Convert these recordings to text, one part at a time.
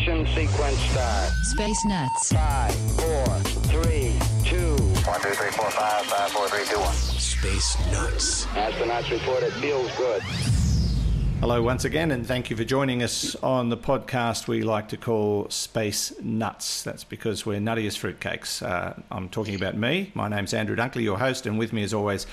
ignition sequence start. Space Nuts. 5, 4, 3, 2. 1, 2, 3, 4, 5, 5, 4, 3, 2, 1. Space Nuts. Astronauts report it feels good. Hello, once again, and thank you for joining us on the podcast we like to call Space Nuts. That's because we're nutty as fruitcakes. Uh, I'm talking about me. My name's Andrew Dunkley, your host, and with me, as always,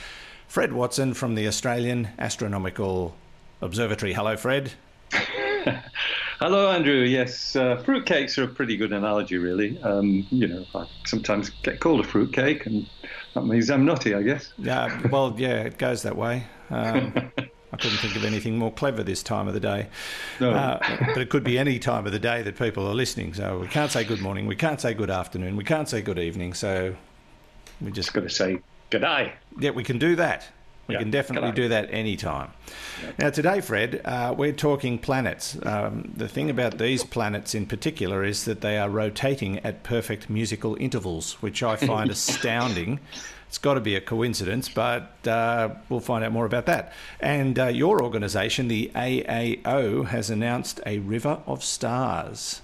Fred Watson from the Australian Astronomical Observatory. Hello, Fred. Hello, Andrew. Yes, uh, fruitcakes are a pretty good analogy, really. Um, you know, I sometimes get called a fruitcake, and that means I'm nutty, I guess. Yeah, well, yeah, it goes that way. Um, I couldn't think of anything more clever this time of the day. No. Uh, but it could be any time of the day that people are listening. So we can't say good morning, we can't say good afternoon, we can't say good evening. So we just Just got to say good day. Yeah, we can do that. We Yeah, can definitely good do that anytime. Now, today, Fred, uh, we're talking planets. Um, the thing about these planets in particular is that they are rotating at perfect musical intervals, which I find astounding. It's got to be a coincidence, but uh, we'll find out more about that. And uh, your organisation, the AAO, has announced a river of stars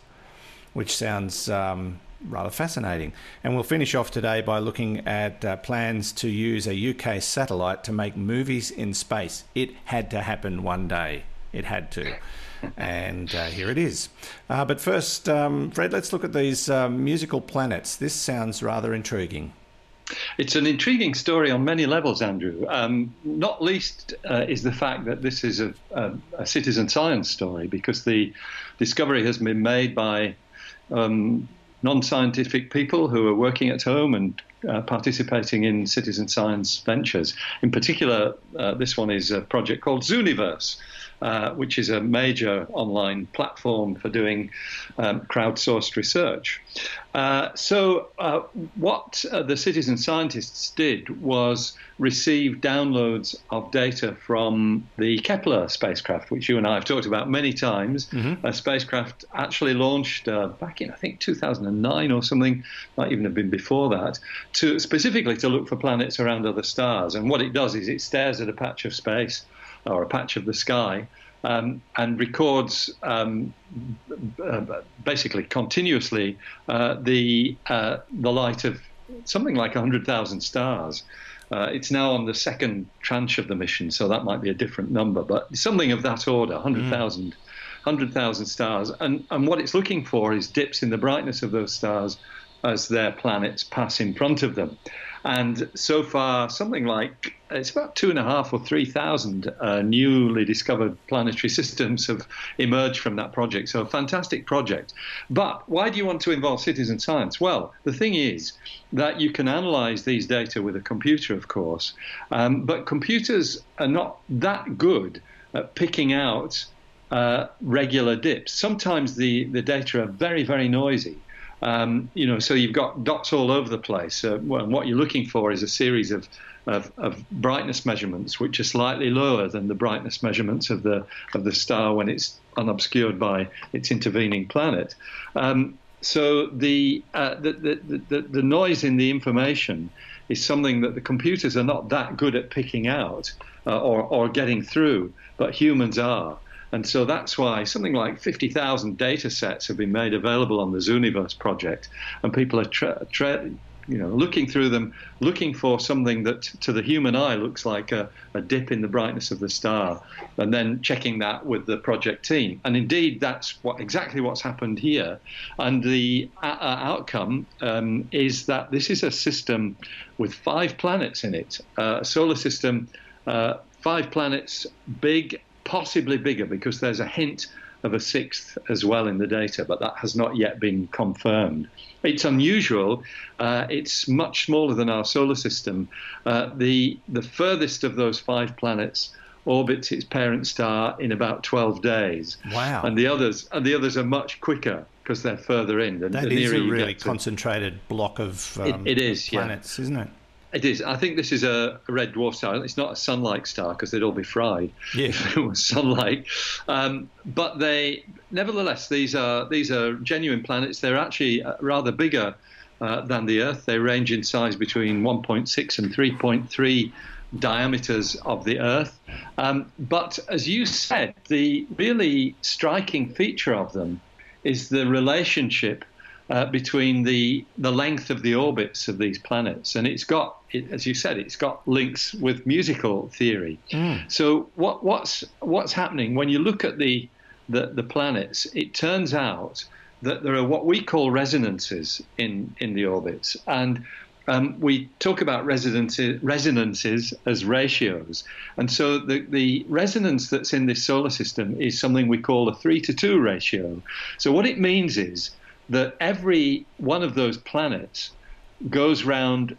which sounds um, rather fascinating. And we'll finish off today by looking at uh, plans to use a UK satellite to make movies in space. It had to happen one day. It had to. And uh, here it is. Uh, but first, um, Fred, let's look at these um, musical planets. This sounds rather intriguing. It's an intriguing story on many levels, Andrew. Um, not least uh, is the fact that this is a, a, a citizen science story because the discovery has been made by um, non scientific people who are working at home and uh, participating in citizen science ventures. In particular, uh, this one is a project called Zooniverse. Uh, which is a major online platform for doing um, crowdsourced research. Uh, so, uh, what uh, the citizen scientists did was receive downloads of data from the Kepler spacecraft, which you and I have talked about many times. A spacecraft actually launched uh, back in, I think, 2009 or something, might even have been before that, to specifically to look for planets around other stars. And what it does is it stares at a patch of space or a patch of the sky. Um, and records um, uh, basically continuously uh, the uh, the light of something like 100,000 stars. Uh, it's now on the second tranche of the mission, so that might be a different number, but something of that order 100,000 100,000 stars. And, and what it's looking for is dips in the brightness of those stars as their planets pass in front of them. And so far, something like it's about two and a half or three thousand uh, newly discovered planetary systems have emerged from that project. So, a fantastic project. But why do you want to involve citizen science? Well, the thing is that you can analyze these data with a computer, of course, um, but computers are not that good at picking out uh, regular dips. Sometimes the, the data are very, very noisy. Um, you know, so you've got dots all over the place. Uh, well, what you're looking for is a series of, of, of, brightness measurements, which are slightly lower than the brightness measurements of the of the star when it's unobscured by its intervening planet. Um, so the, uh, the, the, the the noise in the information is something that the computers are not that good at picking out uh, or, or getting through, but humans are. And so that's why something like 50,000 data sets have been made available on the Zooniverse project, and people are tra- tra- you know, looking through them, looking for something that to the human eye looks like a, a, dip in the brightness of the star, and then checking that with the project team. And indeed, that's what exactly what's happened here. And the uh, outcome um, is that this is a system with five planets in it, uh, a solar system, uh, five planets, big possibly bigger because there's a hint of a sixth as well in the data, but that has not yet been confirmed. It's unusual. Uh, it's much smaller than our solar system. Uh, the the furthest of those five planets orbits its parent star in about 12 days. Wow. And the others and the others are much quicker because they're further in. The, That the is a really to- concentrated block of It- um, it is, yeah. planets, isn't it? It is. I think this is a red dwarf star. It's not a sun-like star because they'd all be fried Yeah. if it was sunlight. Um, but they, nevertheless, these are these are genuine planets. They're actually uh, rather bigger uh, than the Earth. They range in size between 1.6 and 3.3 diameters of the Earth. Um, but as you said, the really striking feature of them is the relationship uh, between the the length of the orbits of these planets, and it's got, it, as you said, it's got links with musical theory. So what what's what's happening when you look at the, the the planets? It turns out that there are what we call resonances in in the orbits, and um, we talk about resonances, resonances as ratios. And so the, the resonance that's in this solar system is something we call a 3 to 2 ratio. So what it means is that every one of those planets goes round,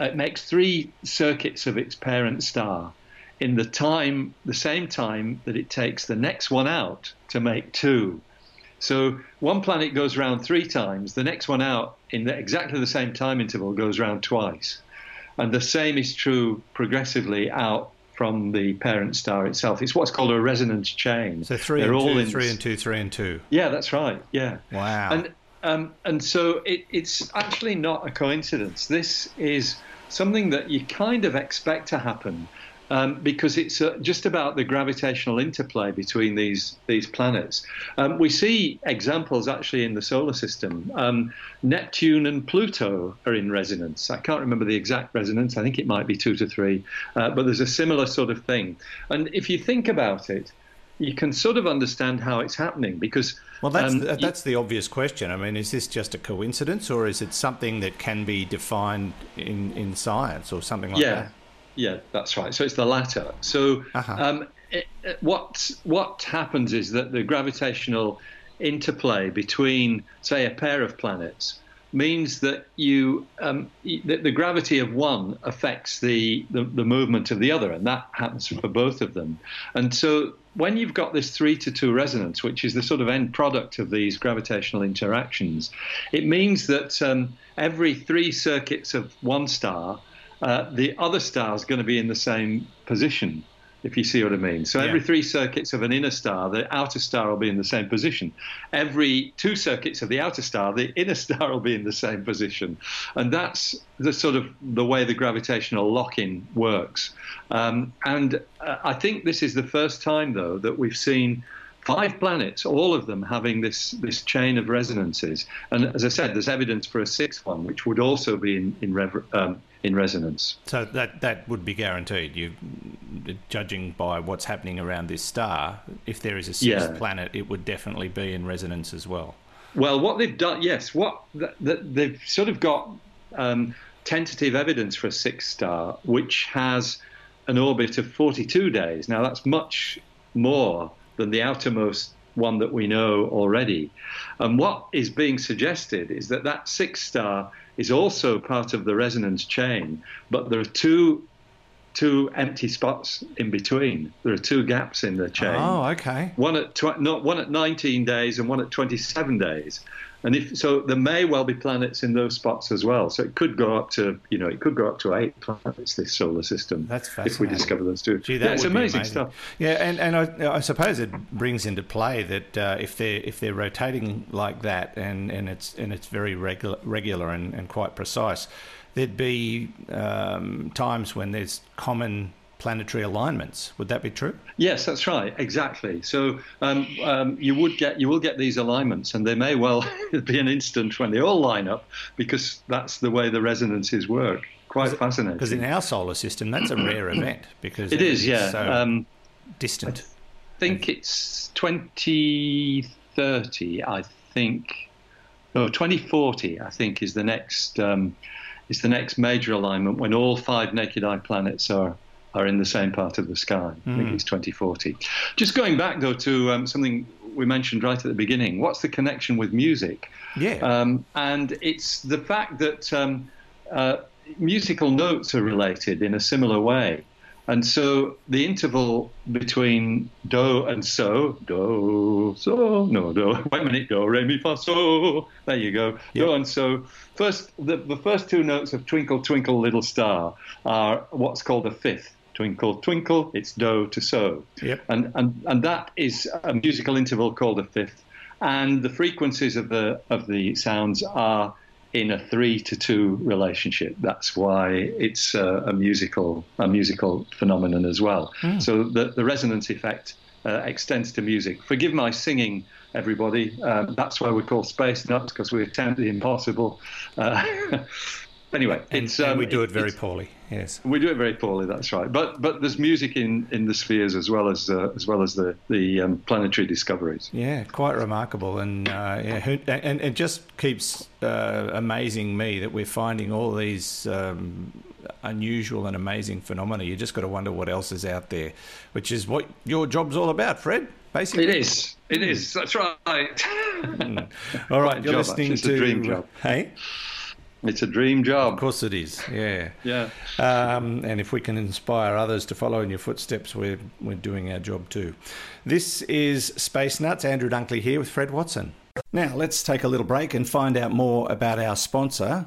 it makes three circuits of its parent star in the time, the same time that it takes the next one out to make two. So one planet goes round three times, the next one out in the, exactly the same time interval goes round twice. And the same is true progressively out from the parent star itself. It's what's called a resonance chain. So three They're and all two, in three and two, three and two. Yeah, that's right. Yeah. Wow. And um, and so it, it's actually not a coincidence. This is something that you kind of expect to happen um, because it's uh, just about the gravitational interplay between these these planets. Um, we see examples actually in the solar system. Um, Neptune and Pluto are in resonance. I can't remember the exact resonance. I think it might be two to three, uh, but there's a similar sort of thing. And if you think about it, you can sort of understand how it's happening because Well, that's um, th- you- that's the obvious question. I mean, is this just a coincidence, or is it something that can be defined in, in science, or something like yeah, that? yeah, that's right. So it's the latter. So Uh-huh. um, it, it- what what happens is that the gravitational interplay between, say, a pair of planets means that you um, that the gravity of one affects the, the the movement of the other, and that happens for both of them. And so when you've got this three to two resonance, which is the sort of end product of these gravitational interactions, it means that um, every three circuits of one star, uh, the other star is going to be in the same position, if you see what I mean. So every three circuits of an inner star, the outer star will be in the same position. Every two circuits of the outer star, the inner star will be in the same position. And that's the sort of the way the gravitational lock-in works. Um, and uh, I think this is the first time, though, that we've seen five planets, all of them having this this chain of resonances. And as I said, there's evidence for a sixth one, which would also be in in, rever- um, in resonance. So that that would be guaranteed. You, judging by what's happening around this star, if there is a sixth Yeah. planet, it would definitely be in resonance as well. Well, what they've done, yes, what th- th- they've sort of got um, tentative evidence for a sixth star, which has an orbit of 42 days. Now, that's much more than the outermost one that we know already. And what is being suggested is that that sixth star is also part of the resonance chain, but there are two two empty spots in between. There are two gaps in the chain. Oh, okay. one at tw- not one at 19 days and one at 27 days. And if so there may well be planets in those spots as well. So it could go up to you know it could go up to eight planets this solar system That's if we discover those two. Gee, that yeah, it's would amazing, stuff. Yeah, and, and I, I suppose it brings into play that uh, if they're if they're rotating like that and, and it's and it's very regular regular and, and quite precise, there'd be um, times when there's common planetary alignments. Would that be true? yes that's right exactly so um, um, you would get you will get these alignments and there may well be an instant when they all line up because that's the way the resonances work quite fascinating Because in our solar system, that's a rare event because it is yeah so um, distant. I think it's 2030, I think. No, 2040, I think, is the next um, is the next major alignment when all five naked eye planets are are in the same part of the sky. I Hmm. think it's 2040. Just going back though to um, something we mentioned right at the beginning. What's the connection with music? Yeah. Um, and it's the fact that um, uh, musical notes are related in a similar way. And so the interval between do and so, do, so, no, do, wait a minute, do, re, mi, fa, so, there you go, Yep. do and so. First, the, the first two notes of Twinkle, Twinkle, Little Star are what's called a fifth. Twinkle, twinkle, it's do to so. Yep. And, and, and that is a musical interval called a fifth. And the frequencies of the, of the sounds are in a three to two relationship. That's why it's uh, a musical a musical phenomenon as well. So the, the resonance effect uh, extends to music. Forgive my singing, everybody. Um, that's why we're called Space Nuts because we attempt the impossible. Uh, anyway, And, it's um, we do it very poorly. Yes. we do it very poorly. That's right. But but there's music in, in the spheres as well as uh, as well as the the um, planetary discoveries. Yeah, quite remarkable, and uh, yeah, and it just keeps uh, amazing me that we're finding all these um, unusual and amazing phenomena. You just got to wonder what else is out there, which is what your job's all about, Fred. Basically, It is. It is. That's right. All right, you're listening. To a dream job. Hey, It's a dream job. of course it is. Yeah. Yeah. Um, and if we can inspire others to follow in your footsteps, we're, we're doing our job too. This is Space Nuts. Andrew Dunkley here with Fred Watson. Now, let's take a little break and find out more about our sponsor,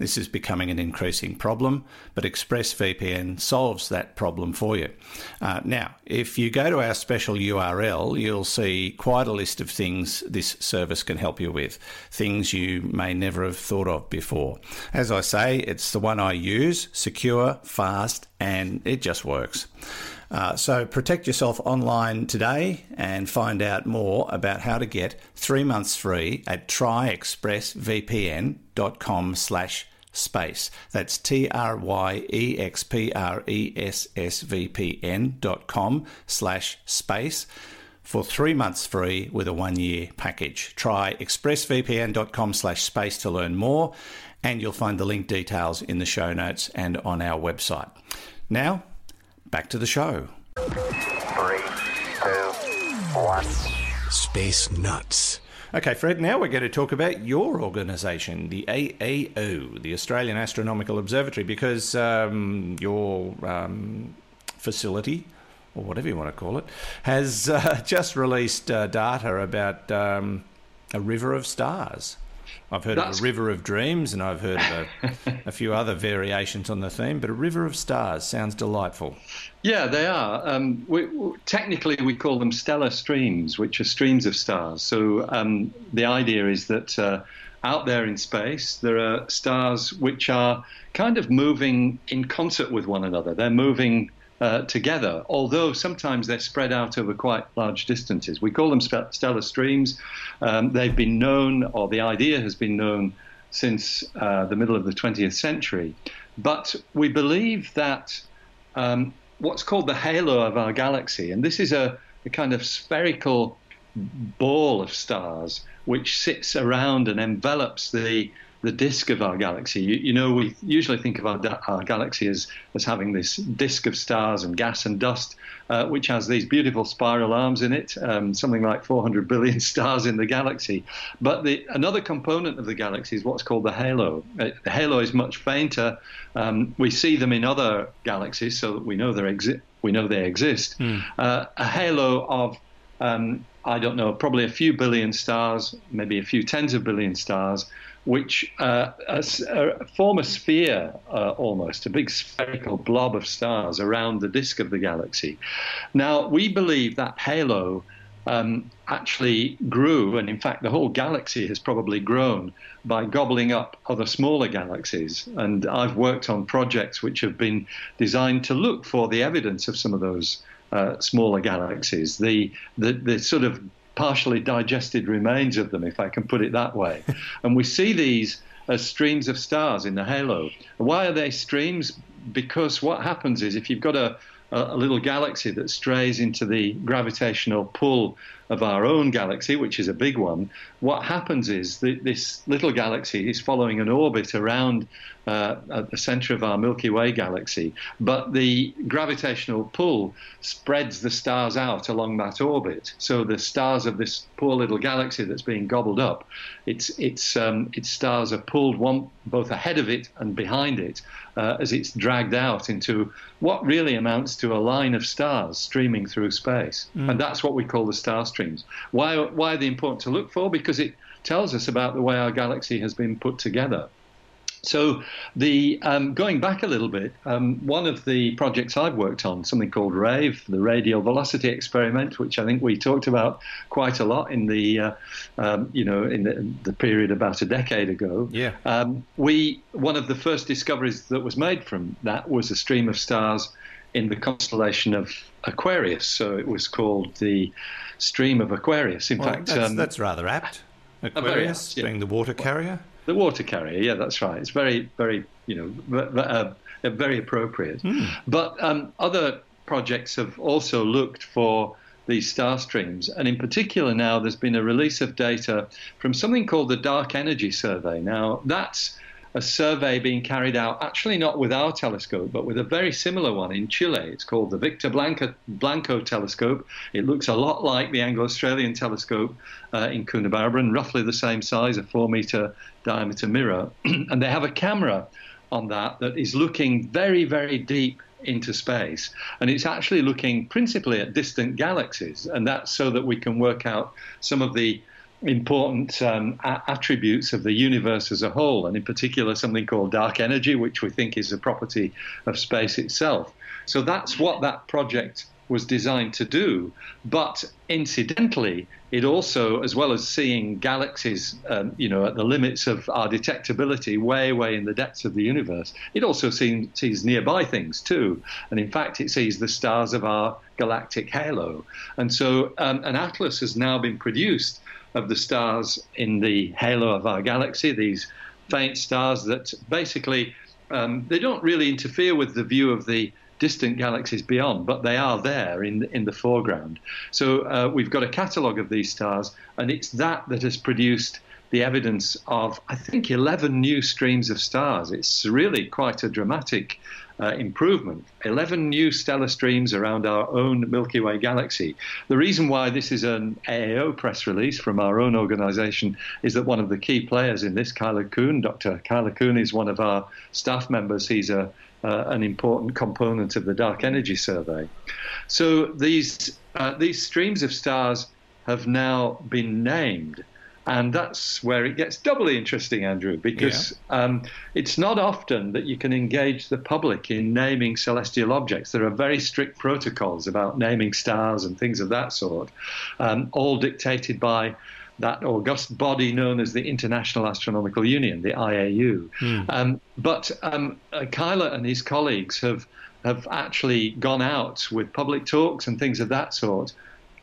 This is becoming an increasing problem, but ExpressVPN solves that problem for you. Uh, now, if you go to our special URL, you'll see quite a list of things this service can help you with, things you may never have thought of before. As I say, it's the one I use, secure, fast, and it just works. Uh, so protect yourself online today and find out more about how to get three months free at tryexpressvpn.com slash space. That's T-R-Y-E-X-P-R-E-S-S-V-P-N dot com slash space for three months free with a one-year package. Try expressvpn.com slash space to learn more and you'll find the link details in the show notes and on our website. Now, back to the show. Three, two, one. Space Nuts. Okay, Fred, now we're going to talk about your organisation, the AAO, the Australian Astronomical Observatory, because um, your um, facility, or whatever you want to call it, has uh, just released uh, data about um, a river of stars. I've heard That's- of a river of dreams, and I've heard of a, a few other variations on the theme, but a river of stars sounds delightful. Yeah, they are. Um, we, we- technically, we call them stellar streams, which are streams of stars. So um, the idea is that uh, out there in space, there are stars which are kind of moving in concert with one another. They're moving uh, together, although sometimes they're spread out over quite large distances. We call them stellar streams. Um, they've been known, or the idea has been known since uh, the middle of the 20th century. But we believe that um, what's called the halo of our galaxy, and this is a, a kind of spherical ball of stars which sits around and envelops the the disk of our galaxy. You, you know, we usually think of our, our, galaxy as, as having this disk of stars and gas and dust, uh, which has these beautiful spiral arms in it, um, something like 400 billion stars in the galaxy. But the, another component of the galaxy is what's called the halo. Uh, the halo is much fainter. Um, we see them in other galaxies, so that we know, they exi- we know they exist. Mm. Uh, a halo of um, I don't know, probably a few billion stars, maybe a few tens of billion stars, which uh, a, a form a sphere uh, almost, a big spherical blob of stars around the disk of the galaxy. Now, we believe that halo um, actually grew, and in fact, the whole galaxy has probably grown by gobbling up other smaller galaxies. And I've worked on projects which have been designed to look for the evidence of some of those uh, smaller galaxies, the, the, the sort of partially digested remains of them, if I can put it that way. and we see these as streams of stars in the halo. Why are they streams? Because what happens is if you've got a, a, little galaxy that strays into the gravitational pull of our own galaxy, which is a big one, what happens is that this little galaxy is following an orbit around uh, the center of our Milky Way galaxy, but the gravitational pull spreads the stars out along that orbit. So the stars of this poor little galaxy that's being gobbled up, its its um, its stars are pulled one both ahead of it and behind it uh, as it's dragged out into what really amounts to a line of stars streaming through space, mm. and that's what we call the star streams. Why why are they important to look for? Because it tells us about the way our galaxy has been put together. So, the um, going back a little bit, um, one of the projects I've worked on, something called RAVE, the Radial Velocity Experiment, which I think we talked about quite a lot in the, uh, um, you know, in the, the, period about a decade ago. Yeah. Um, we one of the first discoveries that was made from that was a stream of stars in the constellation of Aquarius. So it was called the Stream of Aquarius. In well, fact, that's, um, that's rather apt. Aquarius, apt, yeah. being the water carrier. The water carrier, yeah, that's right. It's very, very, you know, uh, very appropriate. Mm. But um, other projects have also looked for these star streams, and in particular, now there's been a release of data from something called the Dark Energy Survey. Now, that's a survey being carried out, actually not with our telescope, but with a very similar one in Chile. It's called the Victor Blanco, Blanco telescope. It looks a lot like the Anglo Australian telescope uh, in Coonabarabran, roughly the same size, a four meter diameter mirror. and they have a camera on that that is looking very, very deep into space. And it's actually looking principally at distant galaxies. And that's so that we can work out some of the important um, attributes of the universe as a whole, and in particular something called dark energy, which we think is a property of space itself. So that's what that project was designed to do. But incidentally, it also, as well as seeing galaxies, um, you know, at the limits of our detectability, way, way in the depths of the universe, it also sees, sees nearby things too. And in fact, it sees the stars of our galactic halo. And so um, an atlas has now been produced of the stars in the halo of our galaxy, these faint stars that basically um, they don't really interfere with the view of the distant galaxies beyond, but they are there in in the foreground. So uh, we've got a catalogue of these stars, and it's that that has produced the evidence of I think 11 new streams of stars. It's really quite a dramatic uh, improvement. 11 new stellar streams around our own Milky Way galaxy. The reason why this is an AAO press release from our own organization is that one of the key players in this, Kyler Kuehn, Dr. Kyler Kuehn, is one of our staff members. He's a uh, an important component of the dark energy survey. So these uh, these streams of stars have now been named. And that's where it gets doubly interesting, Andrew, because yeah. um, it's not often that you can engage the public in naming celestial objects. There are very strict protocols about naming stars and things of that sort, um, all dictated by that august body known as the International Astronomical Union, the IAU. Mm. Um, but um, uh, Kyler and his colleagues have have actually gone out with public talks and things of that sort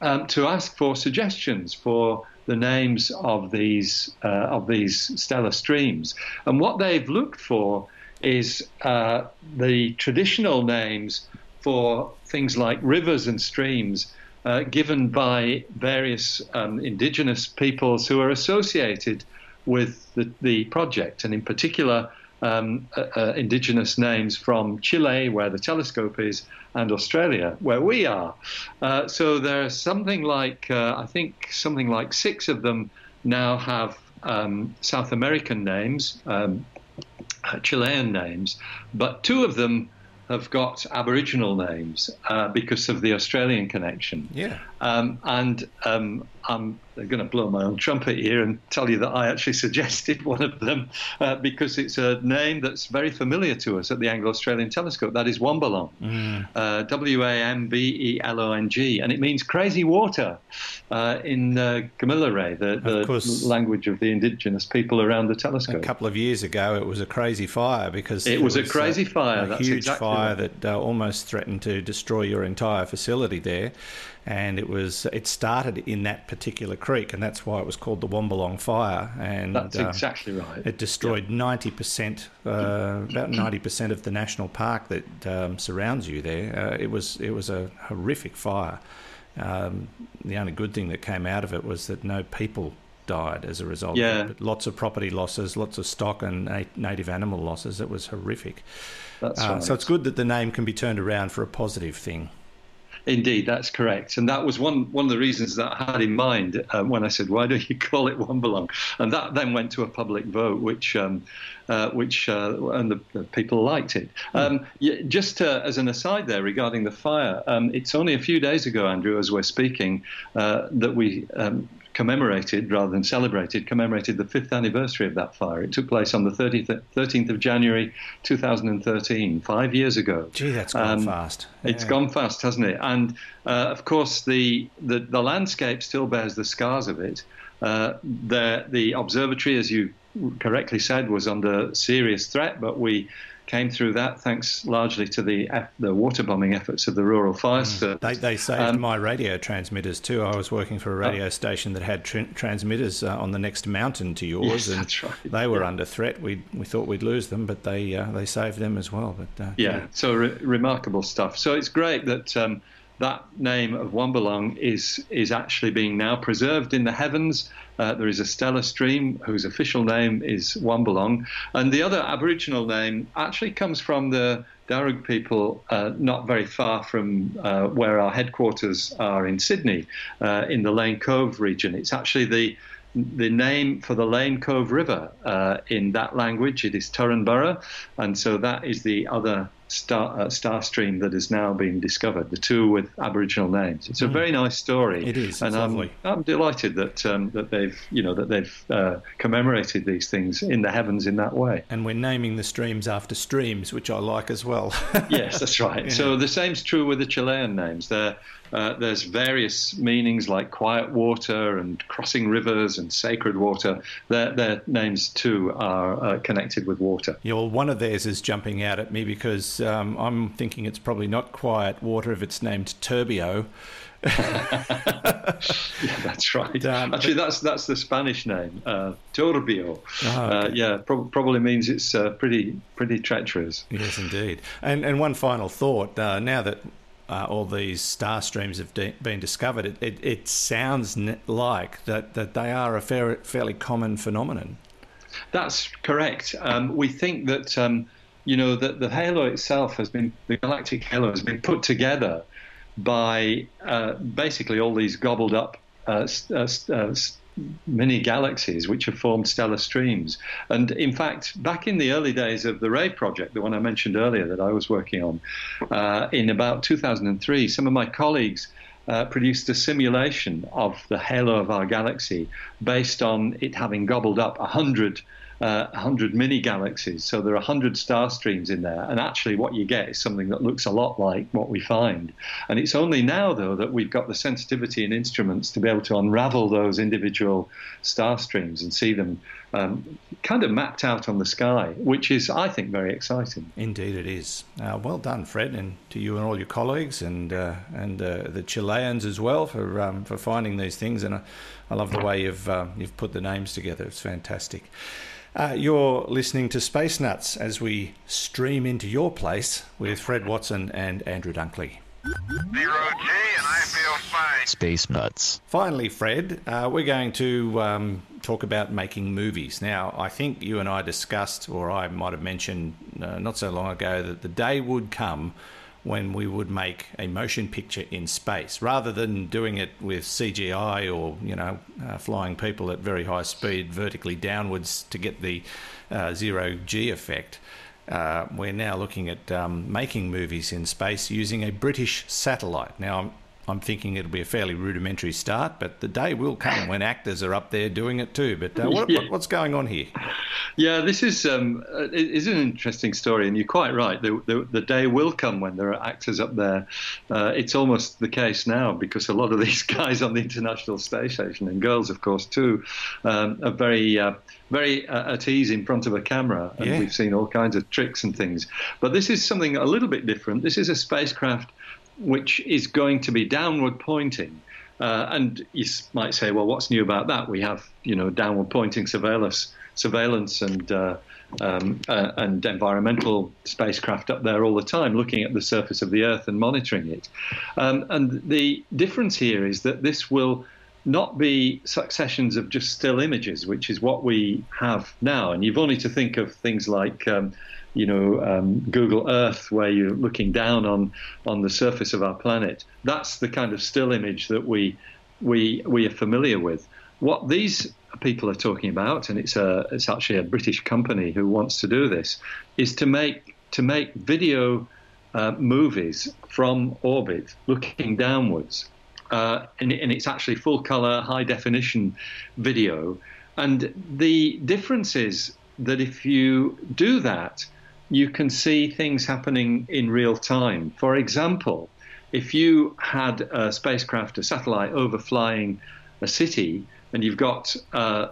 um, to ask for suggestions for the names of these uh, of these stellar streams. And what they've looked for is uh, the traditional names for things like rivers and streams uh, given by various um, indigenous peoples who are associated with the, the project, and in particular, um, uh, uh, indigenous names from Chile, where the telescope is, and Australia, where we are. Uh, so there's something like, uh, I think, something like six of them now have um, South American names, um, uh, Chilean names, but two of them have got Aboriginal names uh, because of the Australian connection. Yeah. Um, and um, I'm going to blow my own trumpet here and tell you that I actually suggested one of them uh, because it's a name that's very familiar to us at the Anglo Australian Telescope. That is Wambelong. Mm. Uh, W A M B E L O N G. And it means crazy water uh, in uh, Kamilaroi, the, course. the language of the indigenous people around the telescope. A couple of years ago, it was a crazy fire because It was a uh, crazy fire, a that's huge exactly fire right. that uh, almost threatened to destroy your entire facility there. And it was it started in that particular creek, and that's why it was called the Wambelong Fire. And That's uh, exactly right. It destroyed ninety percent, uh, about ninety percent of the national park that um, surrounds you there. Uh, it was it was a horrific fire. Um, the only good thing that came out of it was that no people died as a result. of Yeah. it, lots of property losses, lots of stock and na- native animal losses. It was horrific. That's Uh, right. So it's good that the name can be turned around for a positive thing. Indeed, that's correct, and that was one one of the reasons that I had in mind um, when I said, "Why don't you call it Wambelong?" And that then went to a public vote, which um, uh, which uh, and the, the people liked it. Um, yeah, just uh, as an aside, there regarding the fire, um, it's only a few days ago, Andrew, as we're speaking, uh, that we. Commemorated rather than celebrated commemorated the fifth anniversary of that fire it took place on the 30th, 13th of january 2013 five years ago Gee, that's gone Um, fast. it's Yeah. gone fast, hasn't it? And uh, of course, the, the the landscape still bears the scars of it. Uh, the the observatory, as you correctly said, was under serious threat, but we came through that thanks largely to the the water bombing efforts of the rural fire service. They, they saved Um, my radio transmitters too. I was working for a radio station that had tr- transmitters uh, on the next mountain to yours, Yes, and that's right. they were under threat. We we thought we'd lose them, but they uh, they saved them as well. But uh, Yeah, so re- remarkable stuff. So it's great that um, that name of Wambelong is is actually being now preserved in the heavens. Uh, there is a stellar stream whose official name is Wambelong, and the other Aboriginal name actually comes from the Darug people, uh, not very far from uh, where our headquarters are in Sydney, uh, in the Lane Cove region. It's actually the the name for the Lane Cove River uh, in that language. It is Turranburra, and so that is the other star, uh, star stream that is now being discovered. The two with Aboriginal names. It's a very nice story. It is, and I'm. I'm delighted that um, that they've you know that they've uh, commemorated these things in the heavens in that way. and we're naming the streams after streams, which I like as well. yes, that's right. So the same's true with the Chilean names. There, uh, there's various meanings like quiet water and crossing rivers and sacred water. Their, their names too are uh, connected with water. Yeah, well, one of theirs is jumping out at me because um, I'm thinking it's probably not quiet water if it's named Turbio. Yeah, that's right. Um, Actually, that's that's the Spanish name, uh, Turbio. Oh, uh, yeah, prob probably means it's uh, pretty pretty treacherous. Yes, indeed. And and one final thought. Uh, now that uh, all these star streams have de- been discovered, it, it, it sounds n- like that, that they are a fair, fairly common phenomenon. That's correct. Um, we think that um, you know that the halo itself has been the galactic halo has been put together by uh, basically all these gobbled up uh, uh, uh, mini galaxies which have formed stellar streams. And in fact, back in the early days of the RAVE project, the one I mentioned earlier that I was working on, uh, in about 2003, some of my colleagues uh, produced a simulation of the halo of our galaxy based on it having gobbled up 100 uh, 100 mini galaxies. So there are 100 star streams in there. And actually, what you get is something that looks a lot like what we find. And it's only now, though, that we've got the sensitivity and instruments to be able to unravel those individual star streams and see them um, kind of mapped out on the sky, which is, I think, very exciting. Indeed, it is. Uh, well done, Fred, and to you and all your colleagues, and uh, and uh, the Chileans as well for um, for finding these things. And I, I love the way you've uh, you've put the names together. It's fantastic. Uh, you're listening to Space Nuts as we stream into your place with Fred Watson and Andrew Dunkley. Zero G, and I feel fine. Space Nuts. Finally, Fred, uh, we're going to um, talk about making movies. Now, I think you and I discussed, or I might have mentioned uh, not so long ago, that the day would come when we would make a motion picture in space rather than doing it with CGI or you know uh, flying people at very high speed vertically downwards to get the uh, zero G effect. Uh, we're now looking at um, making movies in space using a British satellite. Now, I'm, thinking it'll be a fairly rudimentary start, but the day will come when actors are up there doing it too. But uh, what, Yeah. what, what's going on here? Yeah, this is um, it is an interesting story, and you're quite right. The, the, the day will come when there are actors up there. Uh, it's almost the case now because a lot of these guys on the International Space Station and girls, of course, too, um, are very uh, very uh, at ease in front of a camera, and Yeah. we've seen all kinds of tricks and things. But this is something a little bit different. This is a spacecraft which is going to be downward pointing. Uh, and you might say, well, what's new about that? We have, you know, downward pointing surveillance, surveillance and uh, um, uh, and environmental spacecraft up there all the time, looking at the surface of the Earth and monitoring it. Um, and the difference here is that this will not be successions of just still images, which is what we have now. And you've only to think of things like, um, you know, um, Google Earth, where you're looking down on on the surface of our planet. That's the kind of still image that we we we are familiar with. What these people are talking about, and it's a it's actually a British company who wants to do this, is to make to make video uh, movies from orbit, looking downwards uh, and, and it's actually full color, high definition video. And the difference is that if you do that, you can see things happening in real time. For example, if you had a spacecraft, a satellite overflying a city, and you've got uh,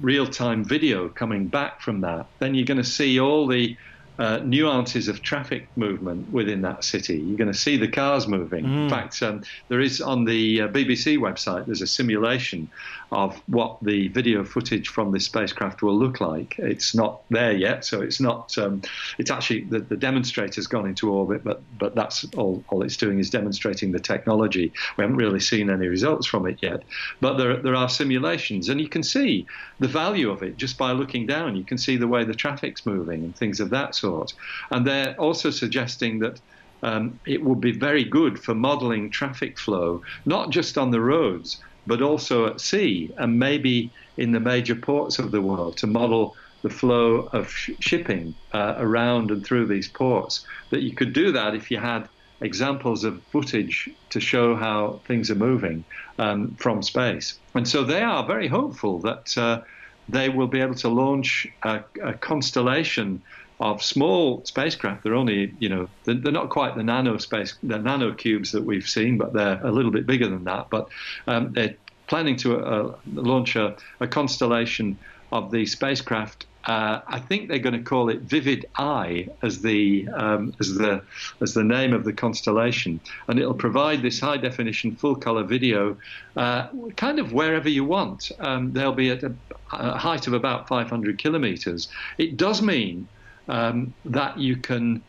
real time video coming back from that, then you're going to see all the uh, nuances of traffic movement within that city. You're going to see the cars moving. In fact, um, there is on the uh, BBC website, there's a simulation of what the video footage from this spacecraft will look like. It's not there yet, so it's not. Um, it's actually the, the demonstrator's gone into orbit, but but that's all. All it's doing is demonstrating the technology. We haven't really seen any results from it yet, but there there are simulations, and you can see the value of it just by looking down. You can see the way the traffic's moving and things of that sort. And they're also suggesting that. Um, it would be very good for modeling traffic flow, not just on the roads, but also at sea and maybe in the major ports of the world to model the flow of sh- shipping uh, around and through these ports. That you could do that if you had examples of footage to show how things are moving um, from space. And so they are very hopeful that uh, they will be able to launch a, a constellation of small spacecraft. They're only, you know, they're, they're not quite the nano space, the nano cubes that we've seen, but they're a little bit bigger than that. But um, they're planning to uh, launch a, a constellation of the spacecraft. Uh, I think they're going to call it Vivid Eye as the um, as the as the name of the constellation, and it'll provide this high definition, full color video, uh, kind of wherever you want. Um, they'll be at a, a height of about 500 kilometers. It does mean um, that you can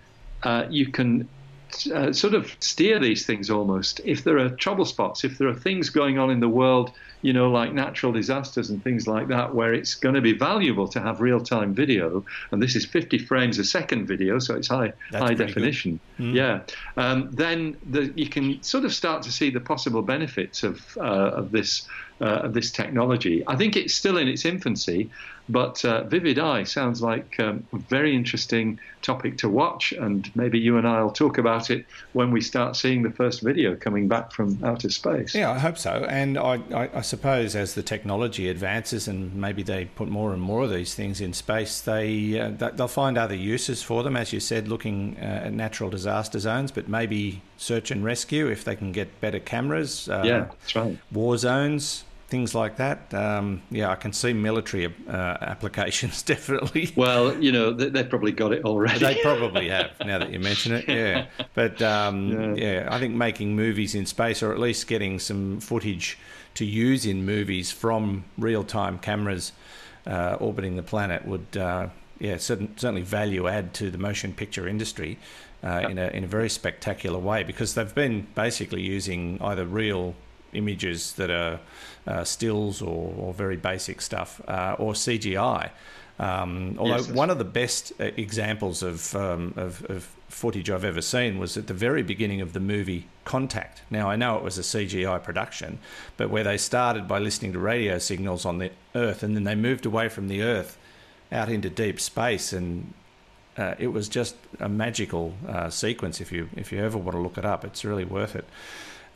uh, you can uh, sort of steer these things almost. If there are trouble spots, if there are things going on in the world, you know, like natural disasters and things like that, where it's going to be valuable to have real time video, and this is 50 frames a second video, so it's high That's high definition. Yeah, um, then the, you can sort of start to see the possible benefits of uh, of this. Uh, of this technology, I think it's still in its infancy, but uh, Vivid-i sounds like um, a very interesting topic to watch, and maybe you and I will talk about it when we start seeing the first video coming back from outer space. Yeah, I hope so. And I, I, I suppose as the technology advances and maybe they put more and more of these things in space, they uh, they'll find other uses for them. As you said, looking uh, at natural disaster zones, but maybe search and rescue if they can get better cameras. Uh, Yeah, that's right. War zones. Things like that. Um, yeah, I can see military uh, applications definitely. Well, you know, they, they've probably got it already. They probably have now that you mention it. Yeah, but um, yeah. I think making movies in space, or at least getting some footage to use in movies from real-time cameras uh, orbiting the planet, would uh, yeah certain, certainly value add to the motion picture industry uh, in a in a very spectacular way because they've been basically using either real images that are uh, stills or, or very basic stuff uh, or CGI. Um, although Yes, one of the best uh, examples of, um, of, of footage I've ever seen was at the very beginning of the movie Contact. Now, I know it was a CGI production, but where they started by listening to radio signals on the Earth and then they moved away from the Earth out into deep space and uh, it was just a magical uh, sequence. If you if you ever want to look it up, it's really worth it.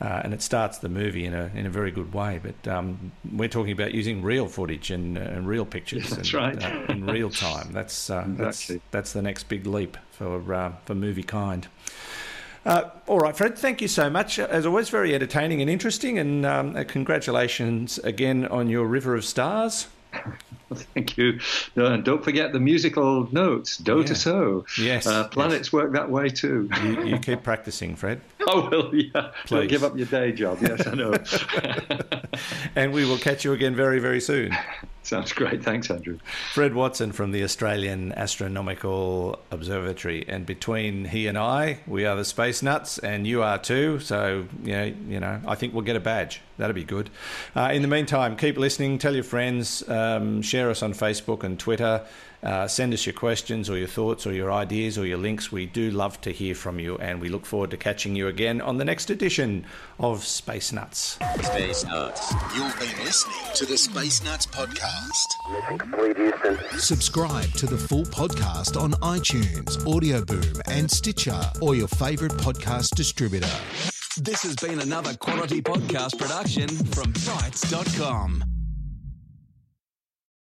Uh, and it starts the movie in a in a very good way. But um, we're talking about using real footage and, uh, and real pictures. That's and, right. uh, in real time. That's uh, Exactly. that's that's the next big leap for uh, for movie kind. Uh, all right, Fred. Thank you so much. As always, very entertaining and interesting. And um, congratulations again on your River of Stars. Thank you. No, and don't forget the musical notes, do Yeah. to so. Yes, Uh, planets work that way too. You, you keep practicing, Fred. oh, well, yeah. Please. Don't give up your day job. Yes, I know. And we will catch you again very, very soon. Sounds great. Thanks, Andrew. Fred Watson from the Australian Astronomical Observatory, and between he and I, we are the space nuts, and you are too. So know, you know, I think we'll get a badge. That'd be good. Uh, in the meantime, keep listening. Tell your friends. Um, share us on Facebook and Twitter. Uh, send us your questions or your thoughts or your ideas or your links. We do love to hear from you, and we look forward to catching you again on the next edition of Space Nuts. Space Nuts. You've been listening to the Space Nuts podcast. Mission complete, Houston. Subscribe to the full podcast on iTunes, Audio Boom, and Stitcher, or your favourite podcast distributor. This has been another quality podcast production from Bitesz.com.